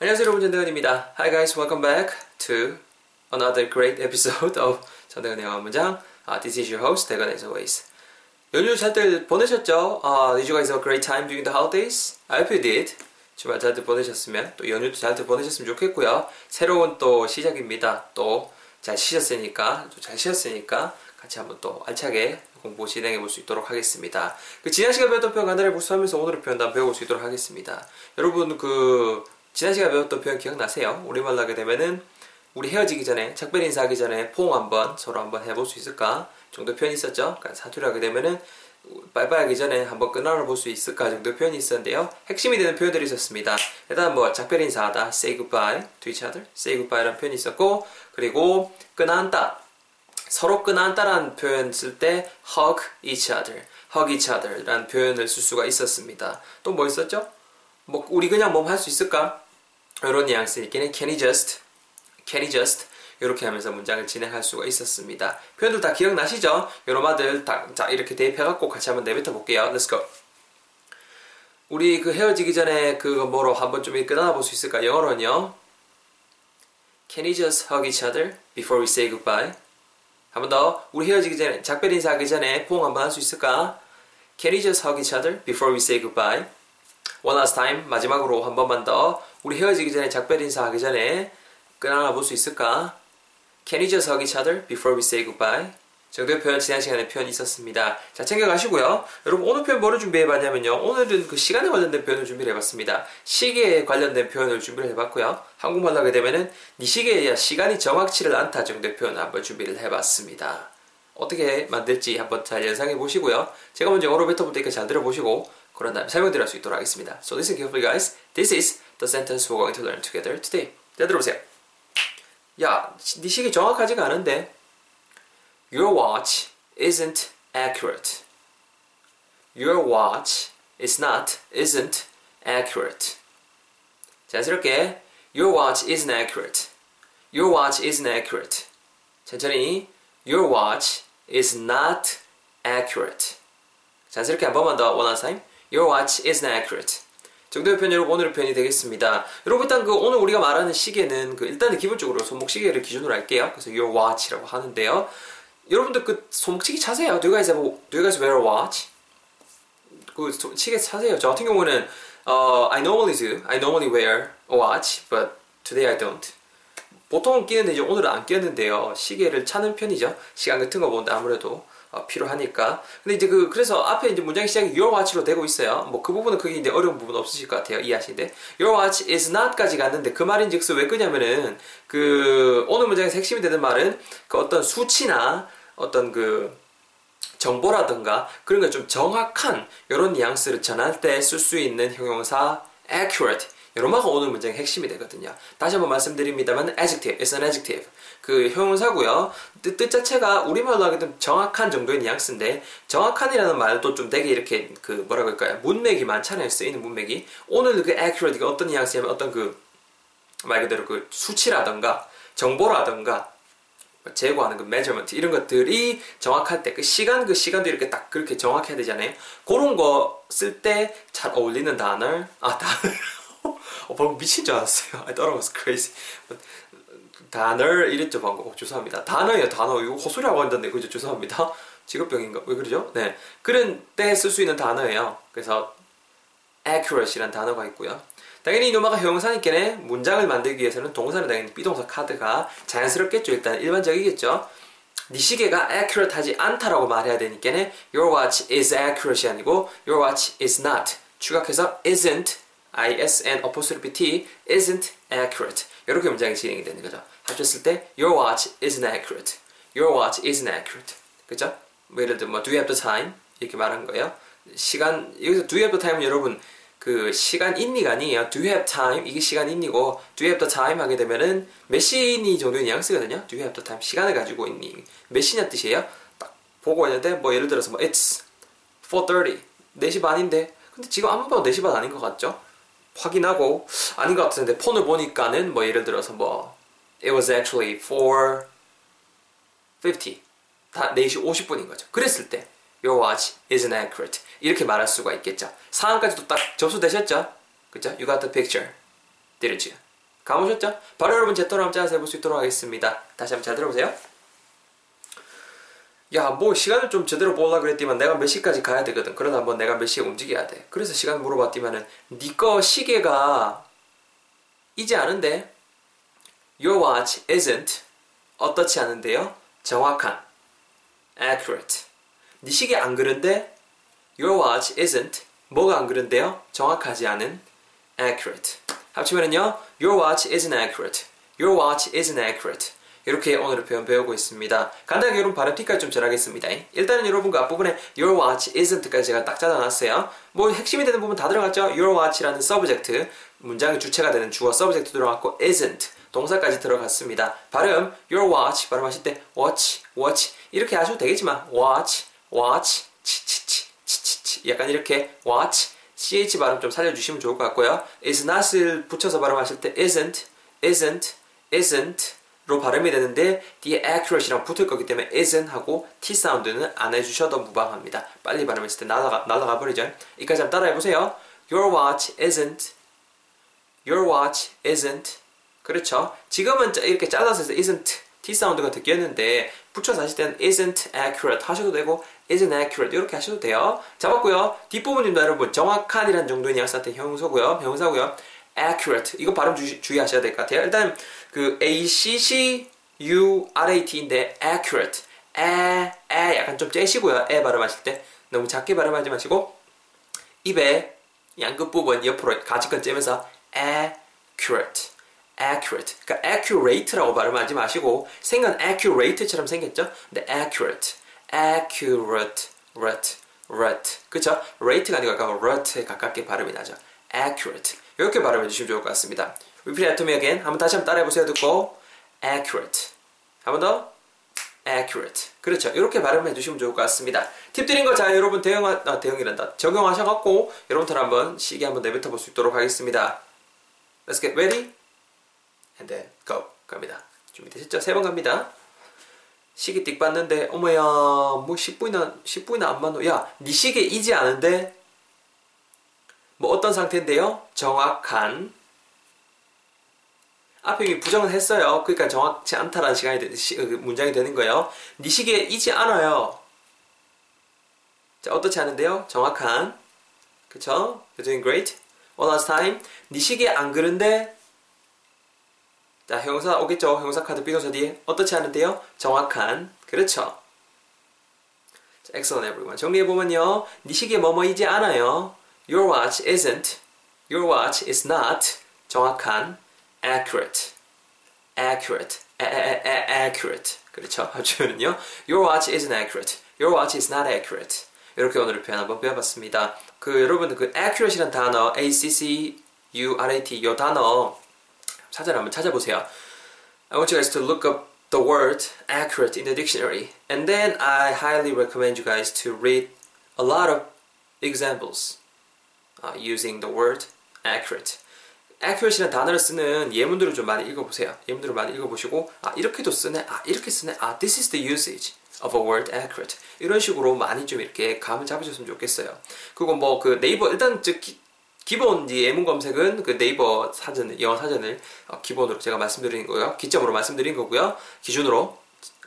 안녕하세요 여러분 전대건입니다. Hi guys, welcome back to another great episode of 전대건의 영어 문장. Uh, this is your host, 대건 as always. 연휴 잘들 보내셨죠? Uh, did you guys have a great time during the holidays? I hope you did. 주말 잘들 보내셨으면 또 연휴도 잘들 보내셨으면 좋겠고요. 새로운 또 시작입니다. 또 잘 쉬셨으니까 또 잘 쉬었으니까 같이 한번 또 알차게 공부 진행해 볼 수 있도록 하겠습니다. 그 지난 시간 배웠던 표현 간단히 복습하면서 오늘의 표현도 한번 배워볼 수 있도록 하겠습니다. 여러분 그 지난 시간 배웠던 표현 기억나세요? 우리말로 하게 되면은 우리 헤어지기 전에 작별 인사하기 전에 포옹 한번 서로 한번 해볼 수 있을까 정도 표현이 있었죠. 그러니까 사투리 하게 되면은 빠이빠이하기 전에 한번 끊어라 볼수 있을까 정도 표현이 있었는데요. 핵심이 되는 표현들이 있었습니다. 일단 뭐 작별 인사하다 say goodbye to each other, say goodbye라는 표현이 있었고 그리고 끊어안다 서로 끊어안다라는 표현 쓸 때 hug each other, hug each other라는 표현을 쓸 수가 있었습니다. 또 뭐 있었죠? 뭐 우리 그냥 뭐 할 수 있을까? 이런 뉘앙스 있기는 can you just, can you just 이렇게 하면서 문장을 진행할 수가 있었습니다. 표현들 다 기억나시죠? 여러 마들 다, 자 이렇게 대입해갖고 같이 한번 내뱉어 볼게요. Let's go. 우리 그 헤어지기 전에 그거 뭐로 한번 좀 끝나볼 수 있을까? 영어로는요. Can you just hug each other before we say goodbye? 한 번 더. 우리 헤어지기 전에 작별 인사하기 전에 포옹 한번 할 수 있을까? Can you just hug each other before we say goodbye? One last time. 마지막으로 한 번만 더. 우리 헤어지기 전에 작별 인사하기 전에 끊어나 볼 수 있을까? Can you just hug each other before we say goodbye? 정도의 표현 지난 시간에 표현이 있었습니다. 자 챙겨가시고요. 여러분 오늘 표현 뭐를 준비해봤냐면요. 오늘은 그 시간에 관련된 표현을 준비를 해봤습니다. 시계에 관련된 표현을 준비를 해봤고요. 한국말로 하게 되면은 네 시계에 시간이 정확치를 않다 정도의 표현을 한번 준비를 해봤습니다. 어떻게 만들지 한번 잘 연상해 보시고요. 제가 먼저 뱉어볼 테니까 잘 들어보시고 그런 다음에 설명드릴 수 있도록 하겠습니다. So listen carefully guys. This is the sentence we're going to learn together today. 자 들어보세요. 야, 네 시계 정확하지가 않은데 Your watch isn't accurate. Your watch is not, isn't accurate. 자연스럽게 Your watch isn't accurate. Your watch isn't accurate. 천천히 Your watch is not accurate. 자연스럽게 한 번만 더 one last time. Your watch isn't accurate. 정도의 표현 여러분 오늘의 표현이 되겠습니다. 여러분 일단 그 오늘 우리가 말하는 시계는 그 일단은 기본적으로 손목 시계를 기준으로 할게요. 그래서 your watch라고 하는데요. 여러분들 그 손목시계 차세요? Do you guys have, do you guys wear a watch? 그 시계 차세요? 저 같은 경우는 uh, I normally do. I normally wear a watch, but today I don't. 보통은 끼는데 이제 오늘은 안 끼었는데요. 시계를 차는 편이죠. 시간 같은 거 보는데 아무래도 어, 필요하니까. 근데 이제 그 그래서 앞에 이제 문장 시작이 your watch로 되고 있어요. 뭐 그 부분은 크게 이제 어려운 부분 없으실 것 같아요. 이해하시는데 your watch is not까지 갔는데 그 말인 즉슨 왜 끄냐면은 그 오늘 문장에서 핵심이 되는 말은 그 어떤 수치나 어떤 그 정보라든가 그런 걸 좀 정확한 이런 뉘앙스를 전할 때 쓸 수 있는 형용사 accurate 말가 오늘 문장의 핵심이 되거든요. 다시 한번 말씀드립니다만 adjective, it's an adjective. 그 형용사고요. 뜻, 뜻 자체가 우리말로 하게 되면 정확한 정도의 뉘앙스인데 정확한이라는 말도 좀 되게 이렇게 그 뭐라고 할까요? 문맥이 많잖아요. 쓰이는 문맥이. 오늘 그 accurate가 어떤 뉘앙스냐면 어떤 그 말 그대로 그 수치라든가 정보라든가 제거하는 그 measurement 이런 것들이 정확할 때 그 시간 그 시간도 이렇게 딱 그렇게 정확해야 되잖아요. 그런 거 쓸 때 잘 어울리는 단어 아 단어 어, 방금 미친 줄 알았어요. I thought it was crazy. 단어 이랬죠 방금. 어, 죄송합니다. 단어예요 단어. 이거 헛소리하고 한다는데 그죠? 죄송합니다. 직업병인가? 왜 그러죠? 네. 그런 때쓸수 있는 단어예요. 그래서 accurate이라는 단어가 있고요. 당연히 이노마가 형용사니까 문장을 만들기 위해서는 동사는 당연히 비동사 카드가 자연스럽겠죠. 일단 일반적이겠죠. 네 시계가 accurate하지 않다라고 말해야 되니까 your watch is accurate이 아니고 your watch is not 추각해서 isn't isn apostrophe t isn't accurate 이렇게 문장이 진행이 되는 거죠. 합쳤을 때 your watch isn't accurate your watch isn't accurate 그죠? 뭐 예를 뭐 do you have the time 이렇게 말한 거예요. 시간 여기서 do you have the time은 여러분 그 시간 있니가 아니에요. Do you have time? 이게 시간 있니고 Do you have the time? 하게 되면은 몇 시니 정도의 뉘앙스거든요. Do you have the time? 시간을 가지고 있니? 몇 시냐 뜻이에요. 딱 보고 있는데 뭐 예를 들어서 뭐 It's 4.30 4시 반인데 근데 지금 아무 봐도 4시 반 아닌 것 같죠? 확인하고 아닌 것 같은데 폰을 보니까는 뭐 예를 들어서 뭐 It was actually 4.50 다 4시 50분인 거죠. 그랬을 때 Your watch isn't accurate. 이렇게 말할 수가 있겠죠. 상황까지도 딱 접수되셨죠? 그죠? You got the picture. didn't you? 감오셨죠? 바로 여러분 제 한번 짜서 해볼 수 있도록 하겠습니다. 다시 한번 잘 들어보세요. 야, 뭐 시간을 좀 제대로 보려고 그랬지만 내가 몇 시까지 가야 되거든. 그러다 한번 내가 몇 시에 움직여야 돼. 그래서 시간 물어봤더만은 니꺼 시계가 이지 않은데 Your watch isn't 어떻지 않은데요? 정확한 accurate. 네 시계 안 그런데 Your watch isn't 뭐가 안 그런데요? 정확하지 않은 accurate. 합치면은요 Your watch isn't accurate. Your watch isn't accurate. 이렇게 오늘 표현 배우고 있습니다. 간단하게 여러분 발음 팁까지 좀 전하겠습니다. 일단은 여러분과 앞부분에 Your watch isn't까지 제가 딱 짜놔놨어요. 뭐 핵심이 되는 부분 다 들어갔죠? Your watch라는 subject 문장의 주체가 되는 주어 subject 들어갔고 isn't 동사까지 들어갔습니다. 발음 Your watch 발음하실 때 watch, watch 이렇게 하셔도 되겠지만 watch, watch, 치치치, 치치치 약간 이렇게 watch ch 발음 좀 살려주시면 좋을 것 같고요. is not을 붙여서 발음하실 때 isn't, isn't, isn't 로 발음이 되는데 뒤에 accurate이랑 붙을 거기 때문에 isn't 하고 t 사운드는 안 해주셔도 무방합니다. 빨리 발음했을 때 날아가, 날아가 버리죠. 이까지 한번 따라해 보세요. Your watch isn't. Your watch isn't. 그렇죠. 지금은 이렇게 잘라서 isn't t 사운드가 듣겠는데 붙여서 하실 때는 isn't accurate 하셔도 되고 isn't accurate 이렇게 하셔도 돼요. 잡았고요. 뒷부분입니다 여러분. 정확한이라는 정도의 뉘앙스한테 형용사고요. 명사고요. Accurate 이거 발음 주, 주의하셔야 될 것 같아요. 일단 그 A C C U R A T인데 accurate 에, 에 약간 좀 째시고요. 에 발음하실 때 너무 작게 발음하지 마시고 입에 양끝 부분 옆으로 가지건 째면서 accurate accurate 그러니까 accurate라고 발음하지 마시고 생긴 accurate처럼 생겼죠? 근데 accurate accurate rate rate 그쵸? rate가 아니고 약간 rate에 가깝게 발음이 나죠. accurate 이렇게 발음해 주시면 좋을 것 같습니다. Repeat after me again. 한번 다시 한번 따라해 보세요. 듣고 accurate. 한번 더. accurate. 그렇죠. 이렇게 발음해 주시면 좋을 것 같습니다. 팁 드린 거 잘 여러분 대응, 아, 대응이란다. 적용하셔갖고 여러분들 한번 시계 한번 내뱉어 볼 수 있도록 하겠습니다. Let's get ready. And then go. 갑니다. 준비되셨죠? 세 번 갑니다. 시계 띡 봤는데, 어머야, 뭐 10분이나, 10분이나 안 맞노. 야, 네 시계 이지 않은데? 뭐 어떤 상태인데요? 정확한 앞에 이미 부정을 했어요. 그러니까 정확치 않다라는 시간이 되, 시, 그 문장이 되는 거예요. 네 시계에 이지 않아요. 자, 어떻지 않은데요? 정확한. 그쵸? You're doing great. One last time. 네 시계 안 그런데 자, 형사 오겠죠? 형사 카드 삐져서 뒤에 어떻지 않은데요? 정확한. 그렇죠. 자, excellent everyone. 정리해보면요. 네 시계 뭐뭐이지 않아요. Your watch isn't. Your watch is not. 정확한. accurate, accurate, a, a, a, accurate. 그렇죠? 합주면은요. Your watch isn't accurate. Your watch is not accurate. 이렇게 오늘 표현 한번 배워봤습니다. 그 여러분들 그 accurate이란 단어, A C C U R A T 이 단어 찾아라 한번 찾아보세요. I want you guys to look up the word accurate in the dictionary, and then I highly recommend you guys to read a lot of examples uh, Using the word accurate. accurate이라는 단어를 쓰는 예문들을 좀 많이 읽어보세요. 예문들을 많이 읽어보시고 아 이렇게도 쓰네, 아 이렇게 쓰네, 아 this is the usage of a word accurate 이런 식으로 많이 좀 이렇게 감을 잡으셨으면 좋겠어요. 그리고 뭐 그 네이버 일단 즉 기본 예문 검색은 그 네이버 사전 영어 사전을 어, 기본으로 제가 말씀드리는 거고요. 기점으로 말씀드린 거고요. 기준으로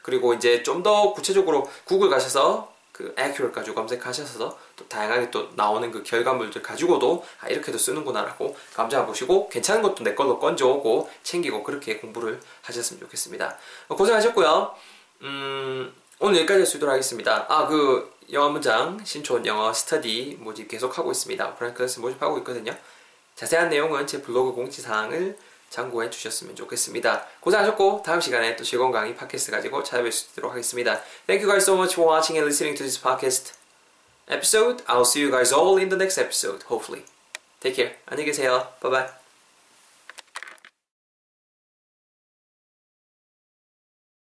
그리고 이제 좀 더 구체적으로 구글 가셔서 그 accurate 가지고 검색하셔서 또 다양하게 또 나오는 그 결과물들 가지고도 아, 이렇게도 쓰는구나라고 감자보시고 괜찮은 것도 내 걸로 건져오고 챙기고 그렇게 공부를 하셨으면 좋겠습니다. 어, 고생하셨고요. 음, 오늘 여기까지 할 수 있도록 하겠습니다. 아, 그 영어 문장 신촌 영어 스터디 모집 계속하고 있습니다. 오프라인 클래스 모집하고 있거든요. 자세한 내용은 제 블로그 공지사항을 참고해 주셨으면 좋겠습니다. 고생하셨고 다음 시간에 또 즐거운 강의 팟캐스트 가지고 찾아뵐 수 있도록 하겠습니다. Thank you guys so much for watching and listening to this podcast episode. I'll see you guys all in the next episode, hopefully. Take care. 안녕히 계세요. Bye bye.